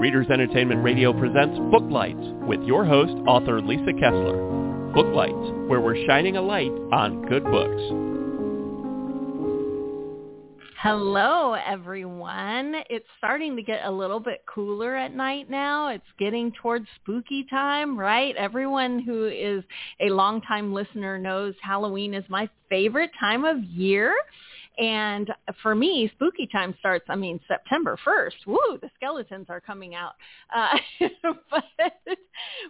Readers Entertainment Radio presents Booklights with your host, author Lisa Kessler. Booklights, where we're shining a light on good books. Hello, everyone. It's starting to get a little bit cooler at night now. It's getting towards spooky time, right? Everyone who is a longtime listener knows Halloween is my favorite time of year. And for me, spooky time starts, I mean, September 1st. Woo, the skeletons are coming out. Uh, but,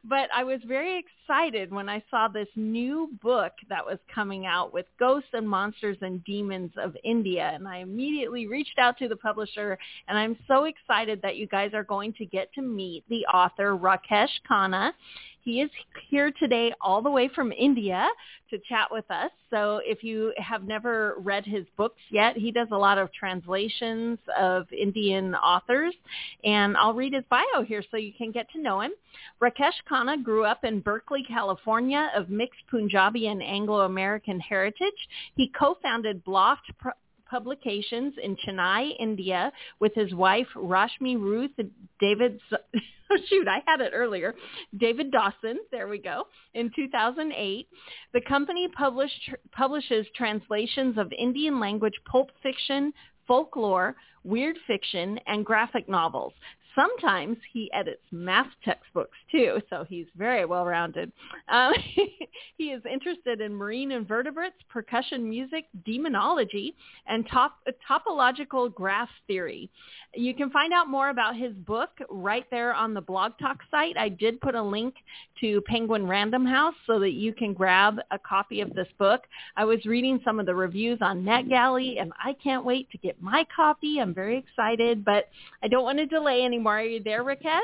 but I was very excited when I saw this new book that was coming out with Ghosts and Monsters and Demons of India. And I immediately reached out to the publisher and I'm so excited that you guys are going to get to meet the author Rakesh Khanna. He is here today all the way from India to chat with us. So if you have never read his books yet, he does a lot of translations of Indian authors. And I'll read his bio here so you can get to know him. Rakesh Khanna grew up in Berkeley, California of mixed Punjabi and Anglo-American heritage. He co-founded Blaft publications in Chennai, India, with his wife Rashmi Ruth David. Oh, shoot, I had it earlier. Devadasan. There we go. In 2008, the company published publishes translations of Indian language pulp fiction, folklore, weird fiction, and graphic novels. Sometimes he edits math textbooks too, so he's very well-rounded. Um, he is interested in marine invertebrates, percussion music, demonology, and top, topological graph theory. You can find out more about his book right there on the Blog Talk site. I did put a link to Penguin Random House so that you can grab a copy of this book. I was reading some of the reviews on NetGalley, and I can't wait to get my copy. I'm very excited, but I don't want to delay anymore are you there, Rakesh?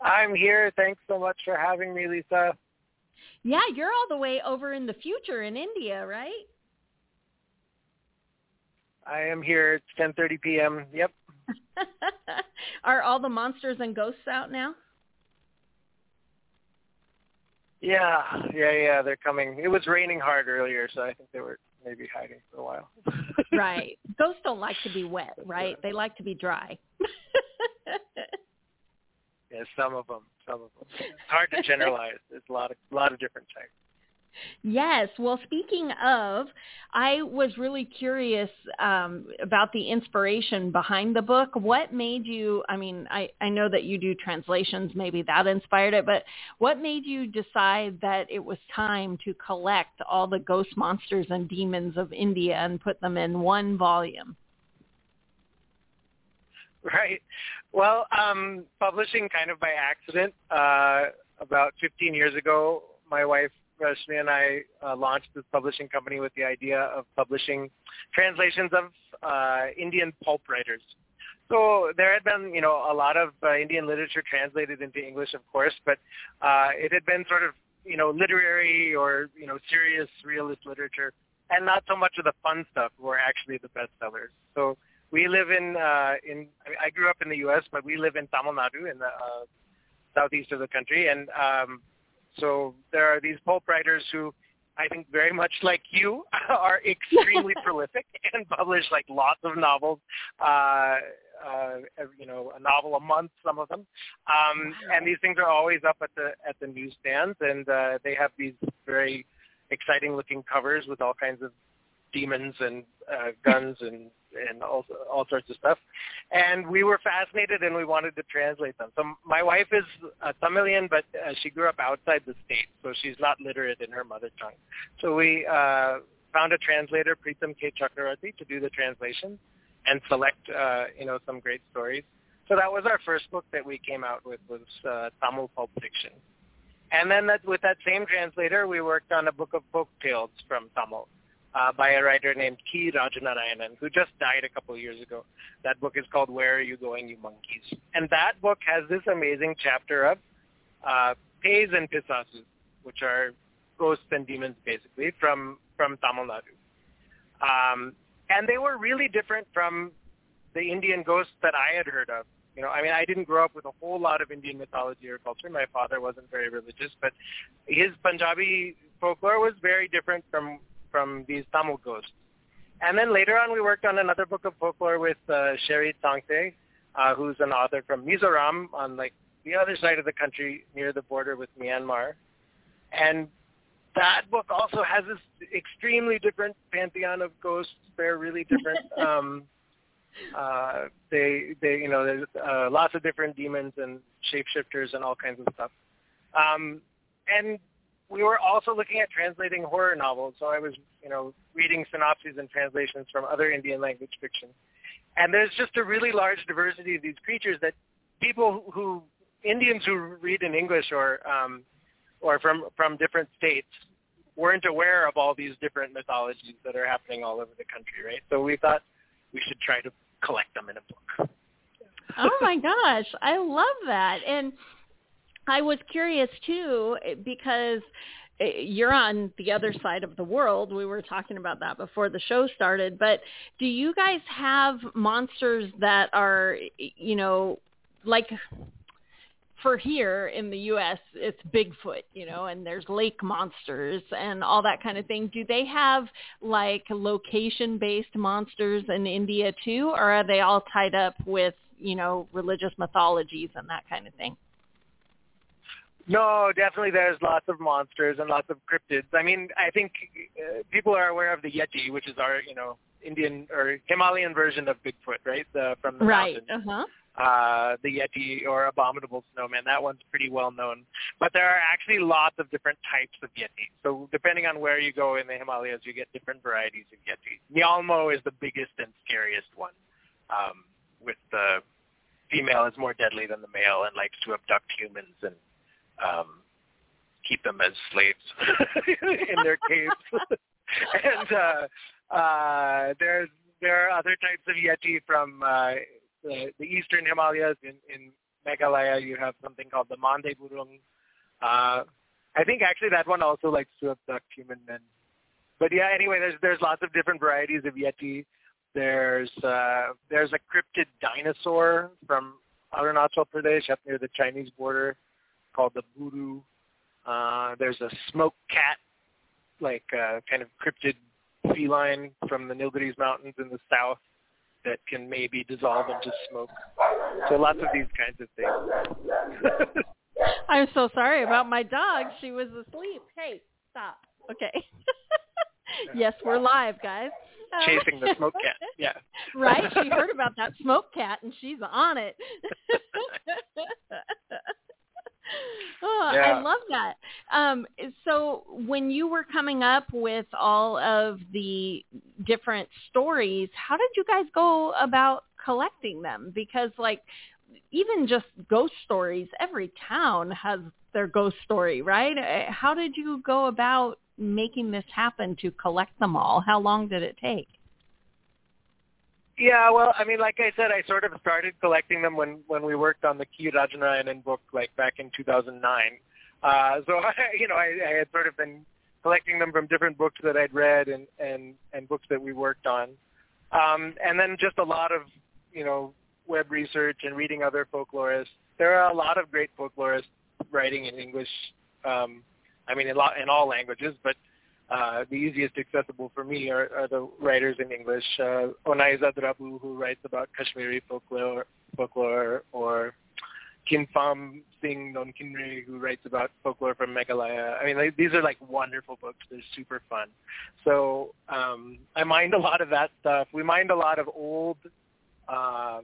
I'm here. Thanks so much for having me, Lisa. Yeah, you're all the way over in the future in India, right? I am here. It's 10:30 p.m. Yep. Are all the monsters and ghosts out now? Yeah, yeah, yeah. They're coming. It was raining hard earlier, so I think they were maybe hiding for a while. right. Ghosts don't like to be wet, right? They like to be dry. yeah, some of them. Some of them. It's hard to generalize. There's a lot of a lot of different types. Yes. Well, speaking of, I was really curious um, about the inspiration behind the book. What made you, I mean, I, I know that you do translations, maybe that inspired it, but what made you decide that it was time to collect all the ghost monsters and demons of India and put them in one volume? Right. Well, um, publishing kind of by accident. Uh, about 15 years ago, my wife Rashmi and I uh, launched this publishing company with the idea of publishing translations of uh, Indian pulp writers. So there had been, you know, a lot of uh, Indian literature translated into English, of course, but uh, it had been sort of, you know, literary or, you know, serious realist literature, and not so much of the fun stuff were actually the bestsellers. So we live in, uh, in I grew up in the U.S., but we live in Tamil Nadu in the uh, southeast of the country, and um, so there are these pulp writers who I think very much like you are extremely prolific and publish like lots of novels. Uh, uh, you know, a novel a month, some of them, um, and these things are always up at the at the newsstands, and uh, they have these very exciting looking covers with all kinds of demons and uh, guns and and all all sorts of stuff. And we were fascinated, and we wanted to translate them. So my wife is a Tamilian, but uh, she grew up outside the state, so she's not literate in her mother tongue. So we uh, found a translator, Pritam K. Chakravarti, to do the translation and select uh, you know some great stories. So that was our first book that we came out with was uh, Tamil pulp fiction. And then that, with that same translator, we worked on a book of folk tales from Tamil uh, by a writer named Ki Rajanarayanan, who just died a couple of years ago. That book is called Where Are You Going, You Monkeys? And that book has this amazing chapter of uh, Peys and Pisasus, which are ghosts and demons, basically, from, from Tamil Nadu. Um, and they were really different from the Indian ghosts that I had heard of. You know, I mean, I didn't grow up with a whole lot of Indian mythology or culture. My father wasn't very religious, but his Punjabi folklore was very different from from these Tamil ghosts. and then later on, we worked on another book of folklore with uh, Sherry Tangte, uh, who's an author from Mizoram on like the other side of the country near the border with Myanmar. And that book also has this extremely different pantheon of ghosts. They're really different. um, uh, they, they, you know, there's uh, lots of different demons and shapeshifters and all kinds of stuff. Um, and we were also looking at translating horror novels. So I was, you know, reading synopses and translations from other Indian language fiction. And there's just a really large diversity of these creatures that people who Indians who read in English or um, or from from different states weren't aware of all these different mythologies that are happening all over the country, right? So we thought we should try to collect them in a book. oh my gosh, I love that. And I was curious too because eh, you're on the other side of the world. We were talking about that before the show started, but do you guys have monsters that are you know like for here in the US it's Bigfoot, you know, and there's lake monsters and all that kind of thing. Do they have like location based monsters in India too or are they all tied up with, you know, religious mythologies and that kind of thing? No, definitely there's lots of monsters and lots of cryptids. I mean, I think uh, people are aware of the Yeti, which is our, you know, Indian or Himalayan version of Bigfoot, right? The from the right. mountains. Uh-huh uh, the Yeti or Abominable Snowman. That one's pretty well known. But there are actually lots of different types of Yeti. So depending on where you go in the Himalayas, you get different varieties of Yeti. Nyalmo is the biggest and scariest one, um, with the female is more deadly than the male and likes to abduct humans and um, keep them as slaves in their caves. and uh, uh, there's there are other types of Yeti from uh, the, the eastern Himalayas in, in Meghalaya, you have something called the Mande Burung. Uh, I think actually that one also likes to abduct human men. But yeah, anyway, there's there's lots of different varieties of yeti. There's uh, there's a cryptid dinosaur from Arunachal Pradesh up near the Chinese border called the Buru. Uh, there's a smoke cat, like uh, kind of cryptid feline from the Nilgiris Mountains in the south that can maybe dissolve into smoke. So lots of these kinds of things. I'm so sorry about my dog. She was asleep. Hey, stop. Okay. yes, we're live, guys. Chasing the smoke cat. Yeah. right? She heard about that smoke cat and she's on it. oh, yeah. I love that. Um, so when you were coming up with all of the different stories, how did you guys go about collecting them? Because like even just ghost stories, every town has their ghost story, right? Uh, how did you go about making this happen to collect them all? How long did it take? Yeah, well, I mean, like I said, I sort of started collecting them when when we worked on the Ki Rajanarayanan book, like back in 2009. Uh, so, I, you know, I, I had sort of been collecting them from different books that I'd read and and and books that we worked on, um, and then just a lot of you know web research and reading other folklorists. There are a lot of great folklorists writing in English. Um, I mean, in, lo- in all languages, but uh, the easiest accessible for me are, are the writers in English. Uh, Onaiza Drabu, who writes about Kashmiri folklore, folklore or Kynpham Singh Nongkynrih, who writes about folklore from Meghalaya. I mean, like, these are like wonderful books. They're super fun. So um, I mined a lot of that stuff. We mined a lot of old uh,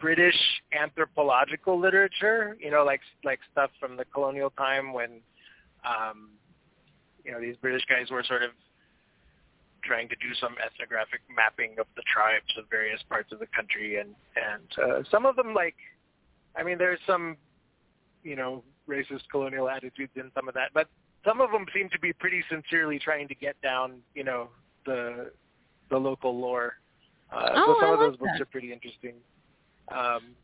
British anthropological literature. You know, like like stuff from the colonial time when um, you know, these British guys were sort of trying to do some ethnographic mapping of the tribes of various parts of the country, and and uh, some of them like, I mean, there's some, you know, racist colonial attitudes in some of that, but some of them seem to be pretty sincerely trying to get down, you know, the the local lore. Uh, oh, so some I of those like books that. are pretty interesting. Um,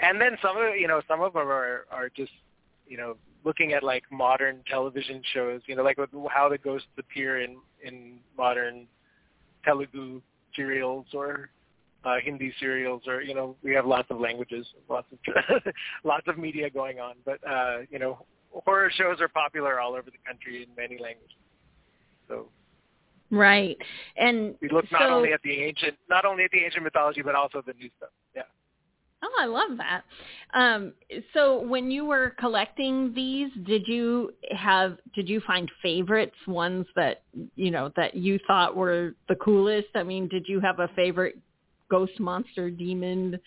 and then some of you know some of them are are just you know looking at like modern television shows, you know, like how the ghosts appear in in modern Telugu serials or uh, Hindi serials, or you know, we have lots of languages, lots of lots of media going on. But uh, you know, horror shows are popular all over the country in many languages. So Right. And we look not so, only at the ancient, not only at the ancient mythology, but also the new stuff. Yeah. Oh, I love that. Um, so when you were collecting these, did you have did you find favorites, ones that you know that you thought were the coolest? I mean, did you have a favorite ghost monster demon?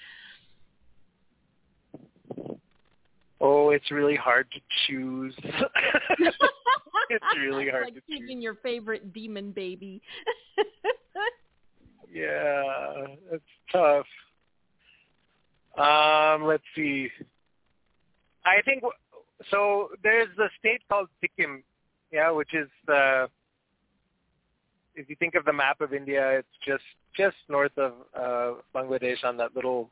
Oh, it's really hard to choose. it's really hard like to picking choose. your favorite demon baby. Yeah, it's tough. Um, let's see. I think so. There's a state called Sikkim, yeah, which is the. If you think of the map of India, it's just just north of uh, Bangladesh on that little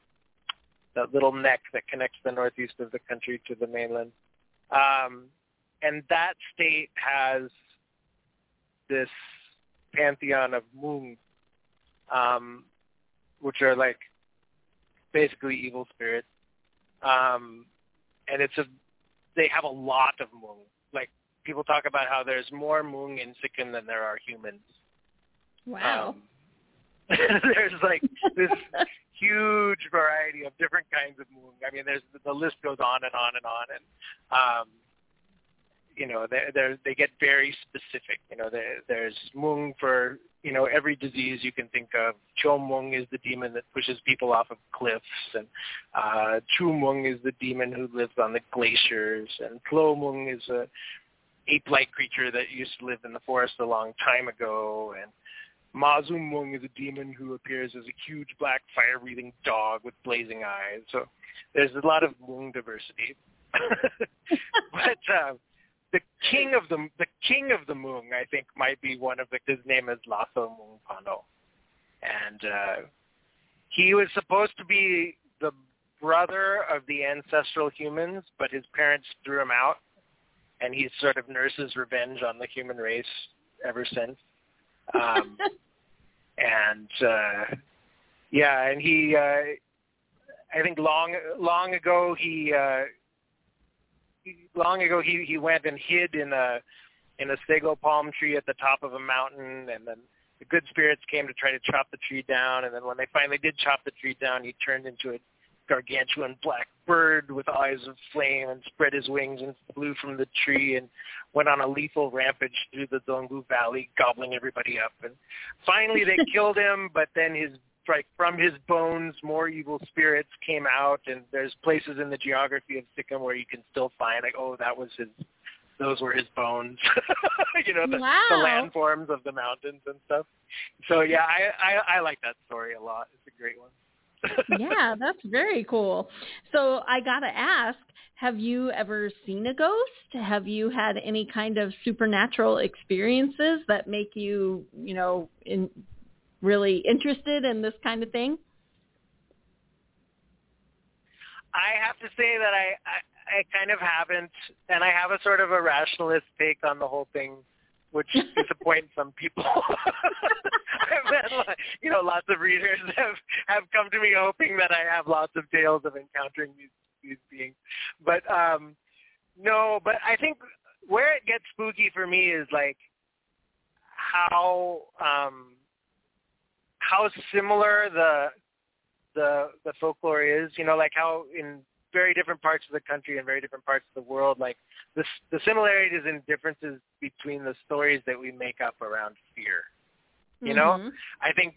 that little neck that connects the northeast of the country to the mainland. Um, and that state has this pantheon of Mung, um, which are like basically evil spirits. Um, and it's a they have a lot of Mung. Like people talk about how there's more Mung in Sikkim than there are humans. Wow. Um, there's like this huge variety of different kinds of Mung. I mean, there's the list goes on and on and on, and um, you know, they they they get very specific. You know, there, there's Mung for you know every disease you can think of. Cho Mung is the demon that pushes people off of cliffs, and uh, is the demon who lives on the glaciers, and Plo Mung is a ape-like creature that used to live in the forest a long time ago, and Mazum is a demon who appears as a huge black fire-breathing dog with blazing eyes. So there's a lot of Mung diversity. but uh, the king of the the king of the Mung, I think, might be one of the. His name is Lasso Mung Pano, and uh, he was supposed to be the brother of the ancestral humans, but his parents threw him out, and he sort of nurses revenge on the human race ever since. Um, and uh, yeah, and he, uh, I think long long ago he, uh, he long ago he he went and hid in a in a sago palm tree at the top of a mountain, and then the good spirits came to try to chop the tree down, and then when they finally did chop the tree down, he turned into a gargantuan black bird with eyes of flame and spread his wings and flew from the tree and went on a lethal rampage through the Dzongu Valley, gobbling everybody up. And finally they killed him, but then his like from his bones more evil spirits came out and there's places in the geography of Sikkim where you can still find like, oh, that was his those were his bones. you know, the, wow. the landforms of the mountains and stuff. So yeah, I, I I like that story a lot. It's a great one yeah, that's very cool. So I got to ask, have you ever seen a ghost? Have you had any kind of supernatural experiences that make you, you know, in really interested in this kind of thing? I have to say that I, I I kind of haven't, and I have a sort of a rationalist take on the whole thing, which disappoints some people. I've had, you know, lots of readers have have come to me hoping that I have lots of tales of encountering these these beings, but um, no. But I think where it gets spooky for me is like how um, how similar the the the folklore is. You know, like how in very different parts of the country and very different parts of the world, like the the similarities and differences between the stories that we make up around fear. You know, Mhm. I think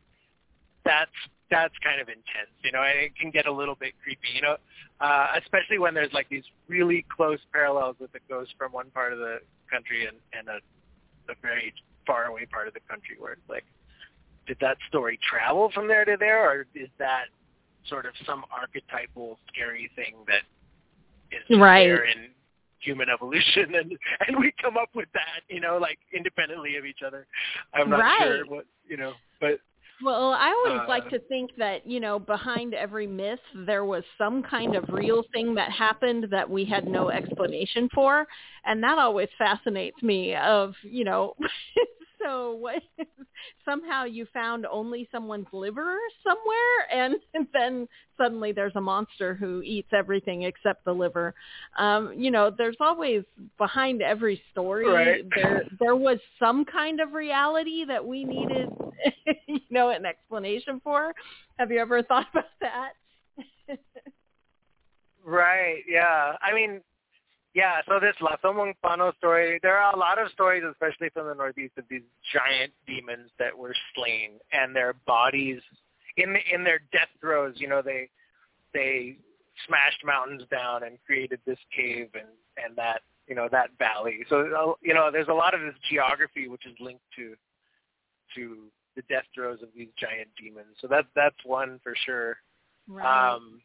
that's that's kind of intense. You know, and it can get a little bit creepy. You know, uh, especially when there's like these really close parallels with the ghost from one part of the country and and a, a very far away part of the country where it's like, did that story travel from there to there, or is that sort of some archetypal scary thing that is Right. there in human evolution and and we come up with that you know like independently of each other i'm not Right. sure what you know but Well, I always Uh, like to think that, you know, behind every myth there was some kind of real thing that happened that we had no explanation for, and that always fascinates me of, you know, so what somehow you found only someone's liver somewhere and, and then suddenly there's a monster who eats everything except the liver. Um, you know, there's always behind every story Right. there there was some kind of reality that we needed you know an explanation for. Have you ever thought about that? Right. Yeah. I mean, yeah. So this La Pano story, there are a lot of stories, especially from the Northeast, of these giant demons that were slain and their bodies in in their death throes. You know, they they smashed mountains down and created this cave and and that you know that valley. So uh, you know, there's a lot of this geography which is linked to to the death throes of these giant demons. So that that's one for sure. Right. Um,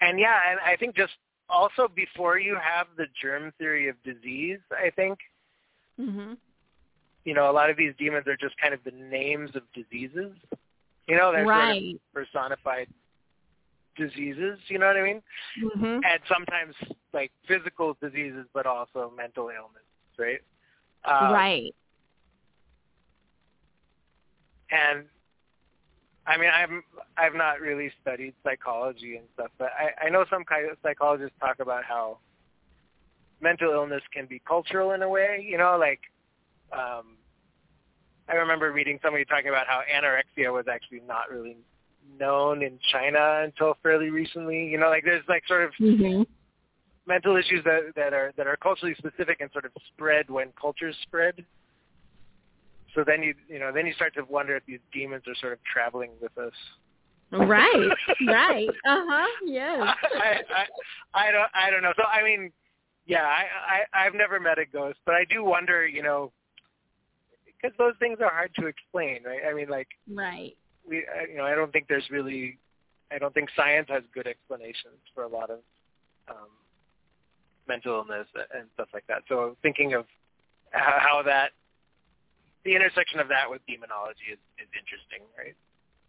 and yeah, and I think just also before you have the germ theory of disease, I think mhm. you know a lot of these demons are just kind of the names of diseases. You know, they're sort of personified diseases. You know what I mean? Mhm. And sometimes like physical diseases, but also mental illness, right? Um, right. and I mean, I'm I've not really studied psychology and stuff, but I, I know some kind of psychologists talk about how mental illness can be cultural in a way. You know, like um, I remember reading somebody talking about how anorexia was actually not really known in China until fairly recently. You know, like there's like sort of Mhm. mental issues that that are that are culturally specific and sort of spread when cultures spread. So then you you know then you start to wonder if these demons are sort of traveling with us. Right. right. Uh-huh. Yes. I, I I don't I don't know. So I mean, yeah, I, I I've never met a ghost, but I do wonder, you know, because those things are hard to explain, right? I mean, like Right. we uh, you know I don't think there's really I don't think science has good explanations for a lot of um, mental illness and stuff like that. So thinking of how, how that the intersection of that with demonology is, is interesting, right?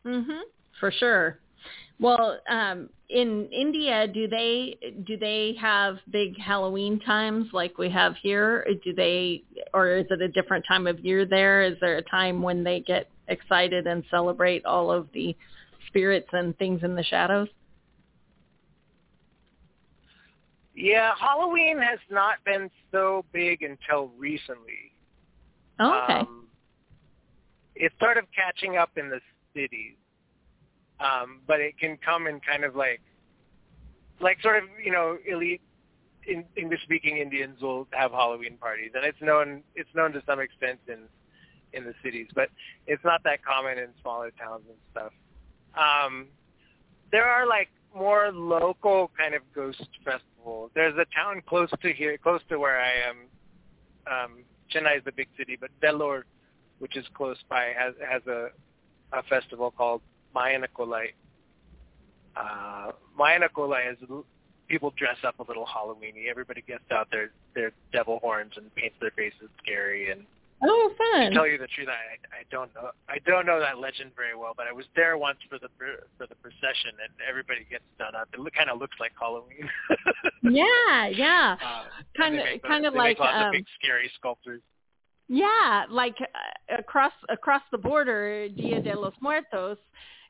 Mhm. For sure. Well, um, in India, do they do they have big Halloween times like we have here? Do they, or is it a different time of year there? Is there a time when they get excited and celebrate all of the spirits and things in the shadows? Yeah, Halloween has not been so big until recently. Oh, okay. Um, it's sort of catching up in the cities, um, but it can come in kind of like, like sort of you know elite in, English-speaking Indians will have Halloween parties, and it's known it's known to some extent in in the cities, but it's not that common in smaller towns and stuff. Um, there are like more local kind of ghost festivals. There's a town close to here, close to where I am. Um, Chennai is the big city, but Vellore, which is close by, has has a a festival called Mayanakolai. Uh, Mayanakolai is people dress up a little Halloweeny. Everybody gets out their their devil horns and paints their faces scary. And oh, fun! to tell you the truth, I I don't know I don't know that legend very well, but I was there once for the for the procession, and everybody gets done up. It look, kind of looks like Halloween. Yeah, yeah. Kind of- kind of like, lots um, of big scary sculptures. Yeah, like uh, across across the border, Dia de los Muertos,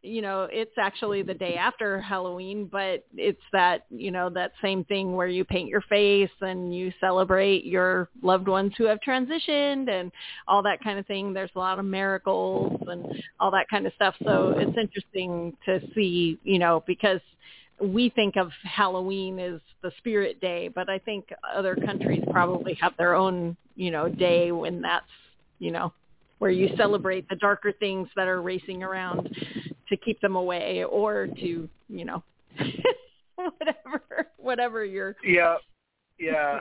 you know, it's actually the day after Halloween, but it's that, you know, that same thing where you paint your face and you celebrate your loved ones who have transitioned and all that kind of thing. There's a lot of miracles and all that kind of stuff. So it's interesting to see, you know, because we think of Halloween as the spirit day, but I think other countries probably have their own, you know, day when that's, you know, where you celebrate the darker things that are racing around to keep them away or to, you know, whatever, whatever your Yeah, yeah.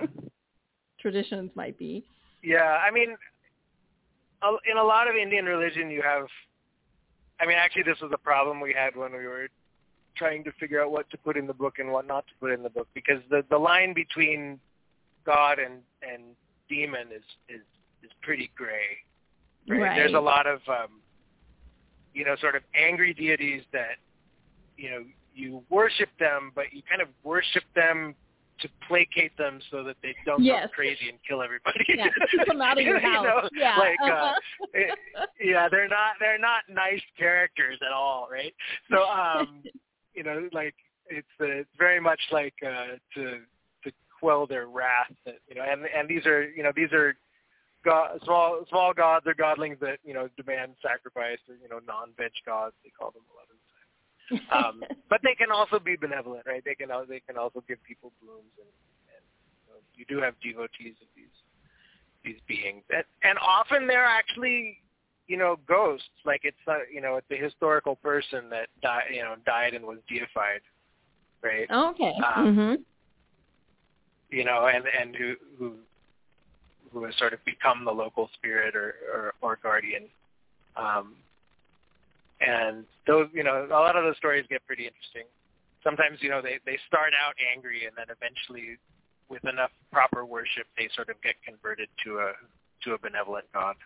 traditions might be. Yeah, I mean, in a lot of Indian religion, you have. I mean, actually, this was a problem we had when we were trying to figure out what to put in the book and what not to put in the book, because the the line between God and and demon is is is pretty gray. Right. There's a lot of, um, you know, sort of angry deities that, you know, you worship them, but you kind of worship them to placate them so that they don't Yes. go crazy and kill everybody. Yeah, keep them out of your You house. know, yeah. like, uh, uh-huh. it- yeah, they're not they're not nice characters at all, right? So um, you know, like it's uh, it's very much like uh, to to quell their wrath, that, you know, and and these are you know these are god, small small gods or godlings that you know demand sacrifice or you know non-veg gods they call them a lot of the time. Um, but they can also be benevolent, right? They can they can also give people blooms, and, and you, know, you do have devotees of these these beings, and, and often they're actually you know ghosts. Like it's uh, you know it's a historical person that died you know died and was deified, right? okay. Um, mhm. you know, and and who who who has sort of become the local spirit or or, or guardian. Um, and those, you know, a lot of those stories get pretty interesting. Sometimes, you know, they they start out angry, and then eventually, with enough proper worship, they sort of get converted to a to a benevolent god.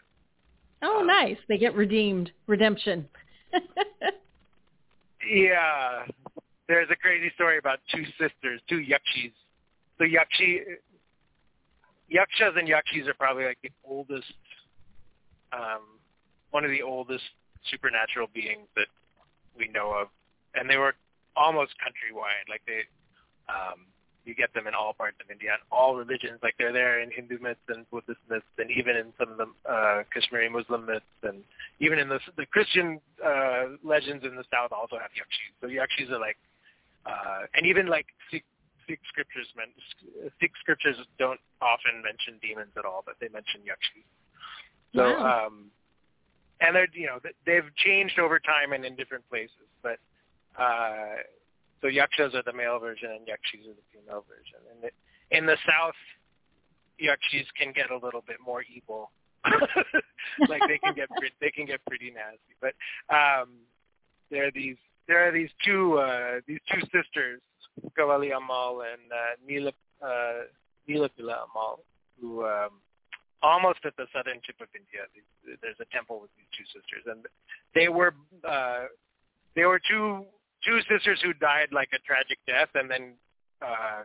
Oh, um, nice. They get redeemed. Redemption. Yeah, there's a crazy story about two sisters, two yakshis. The yakshi, yakshas and yakshis are probably like the oldest, um, one of the oldest supernatural beings that we know of, and they were almost countrywide. Like they, um, you get them in all parts of India, and all religions. Like they're there in Hindu myths and Buddhist myths, and even in some of the uh, Kashmiri Muslim myths, and even in the the Christian uh, legends in the south also have yakshis. So yakshis are like, uh, and even like Sikh, Sikh scriptures, men, Sikh scriptures don't often mention demons at all, but they mention yakshis. So, Wow. um, and they're you know they've changed over time and in different places, but uh, so yakshas are the male version and yakshis are the female version. And it, in the south, yakshis can get a little bit more evil. like they can get pre- they can get pretty nasty. But um, there are these there are these two uh, these two sisters, Kavali Amal and uh, Neela uh, Neelapila Amal, who um, almost at the southern tip of India. There's a temple with these two sisters, and they were uh, they were two two sisters who died like a tragic death, and then uh,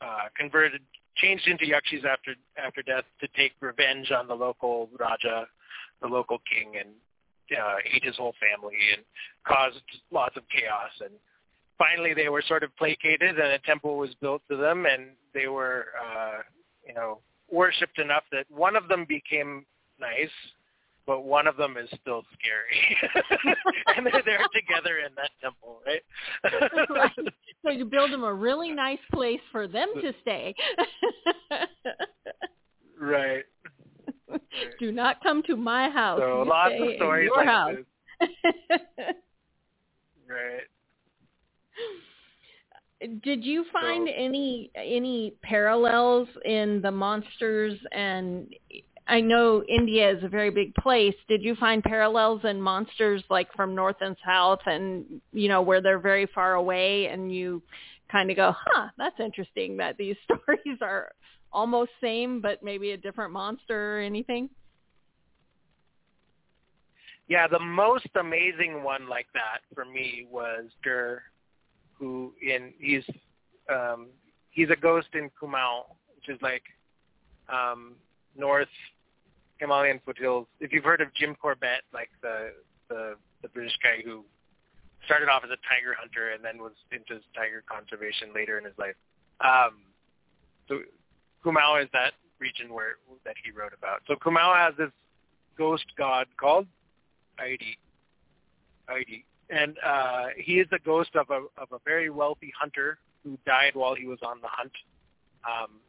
uh, converted, changed into yakshis after after death to take revenge on the local raja, the local king, and uh, ate his whole family and caused lots of chaos. And finally, they were sort of placated, and a temple was built to them, and they were, uh, you know, worshipped enough that one of them became nice, but one of them is still scary. and they're there together in that temple, right? right. So you build them a really nice place for them to stay. right. Do not come to my house. So You lots of stories your like house. this. Right. Did you find So- any any parallels in the monsters and I know India is a very big place. Did you find parallels in monsters like from north and south and you know where they're very far away and you kind of go, "Huh, that's interesting that these stories are almost same but maybe a different monster or anything?" Yeah, the most amazing one like that for me was Dur, who in he's um he's a ghost in Kumaon, which is like um North Himalayan foothills. If you've heard of Jim Corbett, like the the the British guy who started off as a tiger hunter and then was into tiger conservation later in his life. Um so Kumaon is that region where that he wrote about. So Kumaon has this ghost god called Airi. Airi. And uh, he is the ghost of a of a very wealthy hunter who died while he was on the hunt. Um,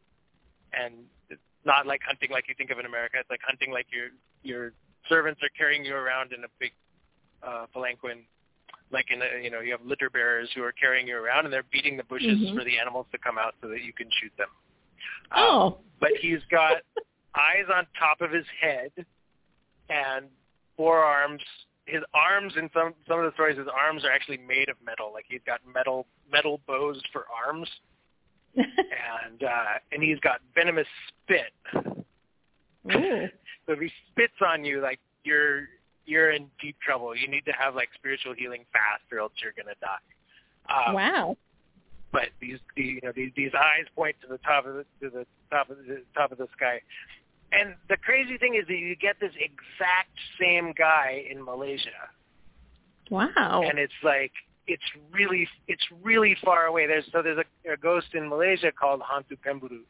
and it's not like hunting like you think of in America. It's like hunting like your your servants are carrying you around in a big uh, palanquin. Like in a, you know, you have litter bearers who are carrying you around, and they're beating the bushes Mhm. for the animals to come out so that you can shoot them. Um, Oh. but he's got eyes on top of his head and four arms. His arms in some some of the stories, his arms are actually made of metal. Like he's got metal metal bows for arms, and uh, and he's got venomous spit. So if he spits on you, like you're you're in deep trouble. You need to have like spiritual healing fast, or else you're gonna die. Um, wow. but these the, you know these these eyes point to the top of the to the top of the top of the sky. And the crazy thing is that you get this exact same guy in Malaysia. Wow. And it's like it's really it's really far away. There's so there's a, a ghost in Malaysia called Hantu Pemburu.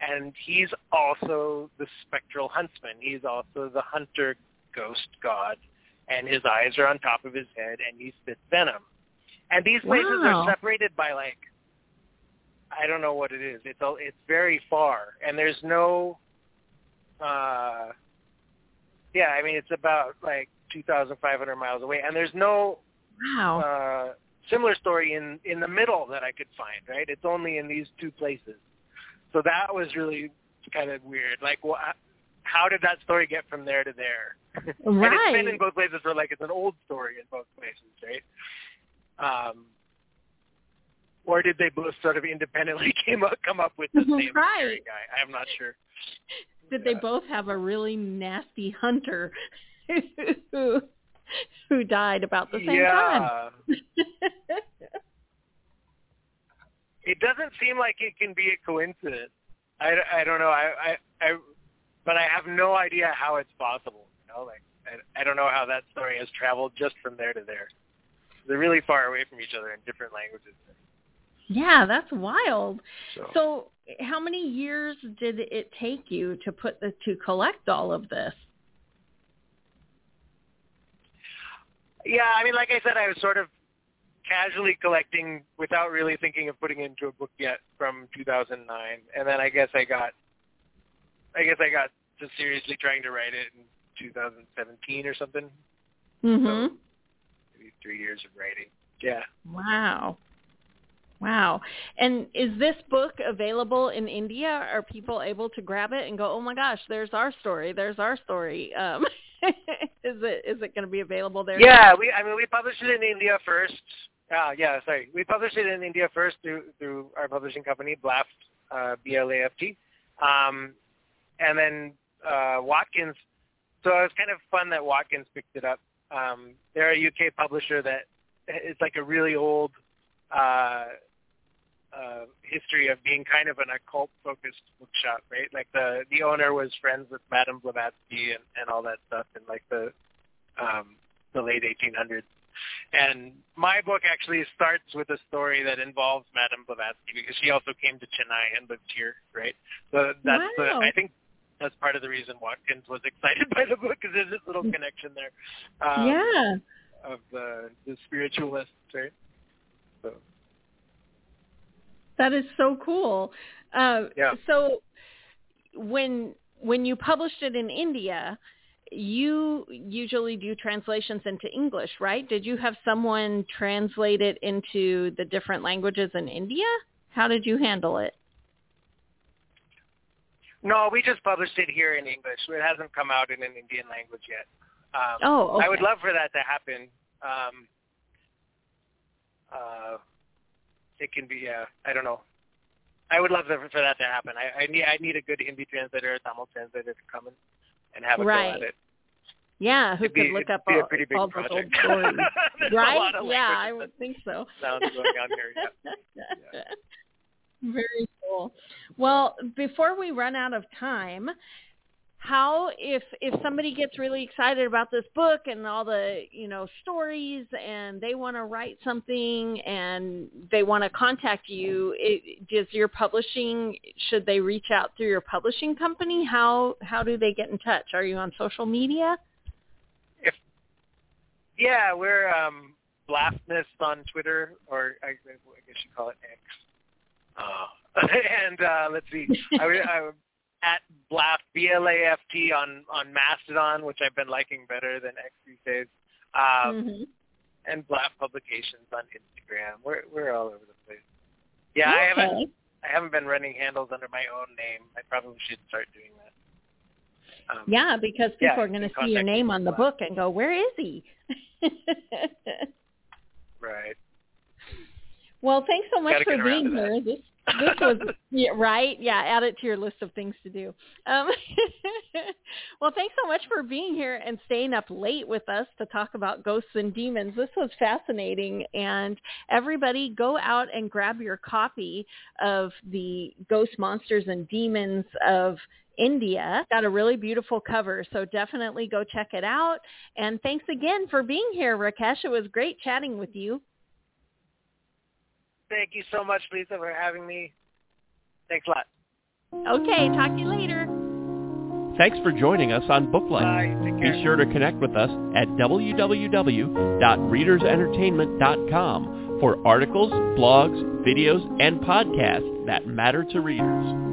And he's also the spectral huntsman. He's also the hunter ghost god. And his eyes are on top of his head and he spits venom. And these places Wow. are separated by like I don't know what it is. It's all, it's very far and there's no uh yeah, I mean it's about like 2500 miles away and there's no Wow. uh, similar story in in the middle that I could find. Right, it's only in these two places. So that was really kind of weird. Like, wha how did that story get from there to there? Right. and it's been in both places for like it's an old story in both places, right? Um, or did they both sort of independently came up come up with the same Right. guy? I'm not sure. Did they both have a really nasty hunter who who died about the same time? yeah. it doesn't seem like it can be a coincidence. I, I don't know. I, I, I, but I have no idea how it's possible. You know, like I, I don't know how that story has traveled just from there to there. They're really far away from each other in different languages. Yeah, that's wild. So, So, how many years did it take you to put the to collect all of this? yeah, I mean, like I said, I was sort of casually collecting without really thinking of putting it into a book yet from 2009, and then I guess I got, I guess I got to seriously trying to write it in 2017 or something. Mm-hmm. maybe three years of writing. Yeah. Wow. Wow. And is this book available in India? Are people able to grab it and go, "Oh my gosh, there's our story. There's our story." Um is it is it going to be available there? Yeah, we I mean we published it in India first. Uh, yeah, sorry. We published it in India first through through our publishing company, Blaft, uh, B L A F T. Um and then uh Watkins so it was kind of fun that Watkins picked it up. Um they're a UK publisher that is like a really old uh uh, history of being kind of an occult focused bookshop, right? Like the the owner was friends with Madame Blavatsky and, and all that stuff in like the um, the late 1800s. And my book actually starts with a story that involves Madame Blavatsky because she also came to Chennai and lived here, right? So that's the, I think that's part of the reason Watkins was excited by the book because there's this little connection there um, yeah. of the the spiritualists, right? So That is so cool. Uh, Yeah. So when when you published it in India, you usually do translations into English, right? Did you have someone translate it into the different languages in India? How did you handle it? No, we just published it here in English. It hasn't come out in an Indian language yet. Um, Oh, okay. I would love for that to happen. Um, uh, it can be. Uh, I don't know. I would love for that to happen. I, I need. I need a good Hindi translator, or Tamil translator to come in and have a Right. go at it. Yeah, who It'd be- could look up be a all, all those old stories, a right? Yeah, I would think so. sounds going on here, yeah. Very cool. Well, before we run out of time, how if if somebody gets really excited about this book and all the you know stories and they want to write something and they want to contact you it, does your publishing should they reach out through your publishing company? How how do they get in touch? Are you on social media? If, Yeah, we're um, Blaftness on Twitter, or I, I guess you call it X. Uh, and uh, let's see, I, I, at Blaft B L A F T on on Mastodon, which I've been liking better than X these days, um, Mhm. and Blaft Publications on Instagram. We're we're all over the place. Yeah, I haven't I haven't been running handles under my own name. I probably should start doing that. Um, Yeah, because people Yeah, are going to see your name on the book and go, "Where is he?" Right. well, thanks so much for being here. This this was yeah, right. Yeah, add it to your list of things to do. Um, Well, thanks so much for being here and staying up late with us to talk about ghosts and demons. This was fascinating. And everybody go out and grab your copy of the Ghost Monsters and Demons of India. Got a really beautiful cover, so definitely go check it out. And thanks again for being here, Rakesh. It was great chatting with you. Thank you so much, Lisa, for having me. Thanks a lot. Okay, talk to you later. Thanks for joining us on Booklight. Bye. Take care. Be sure to connect with us at www.readersentertainment.com for articles, blogs, videos, and podcasts that matter to readers.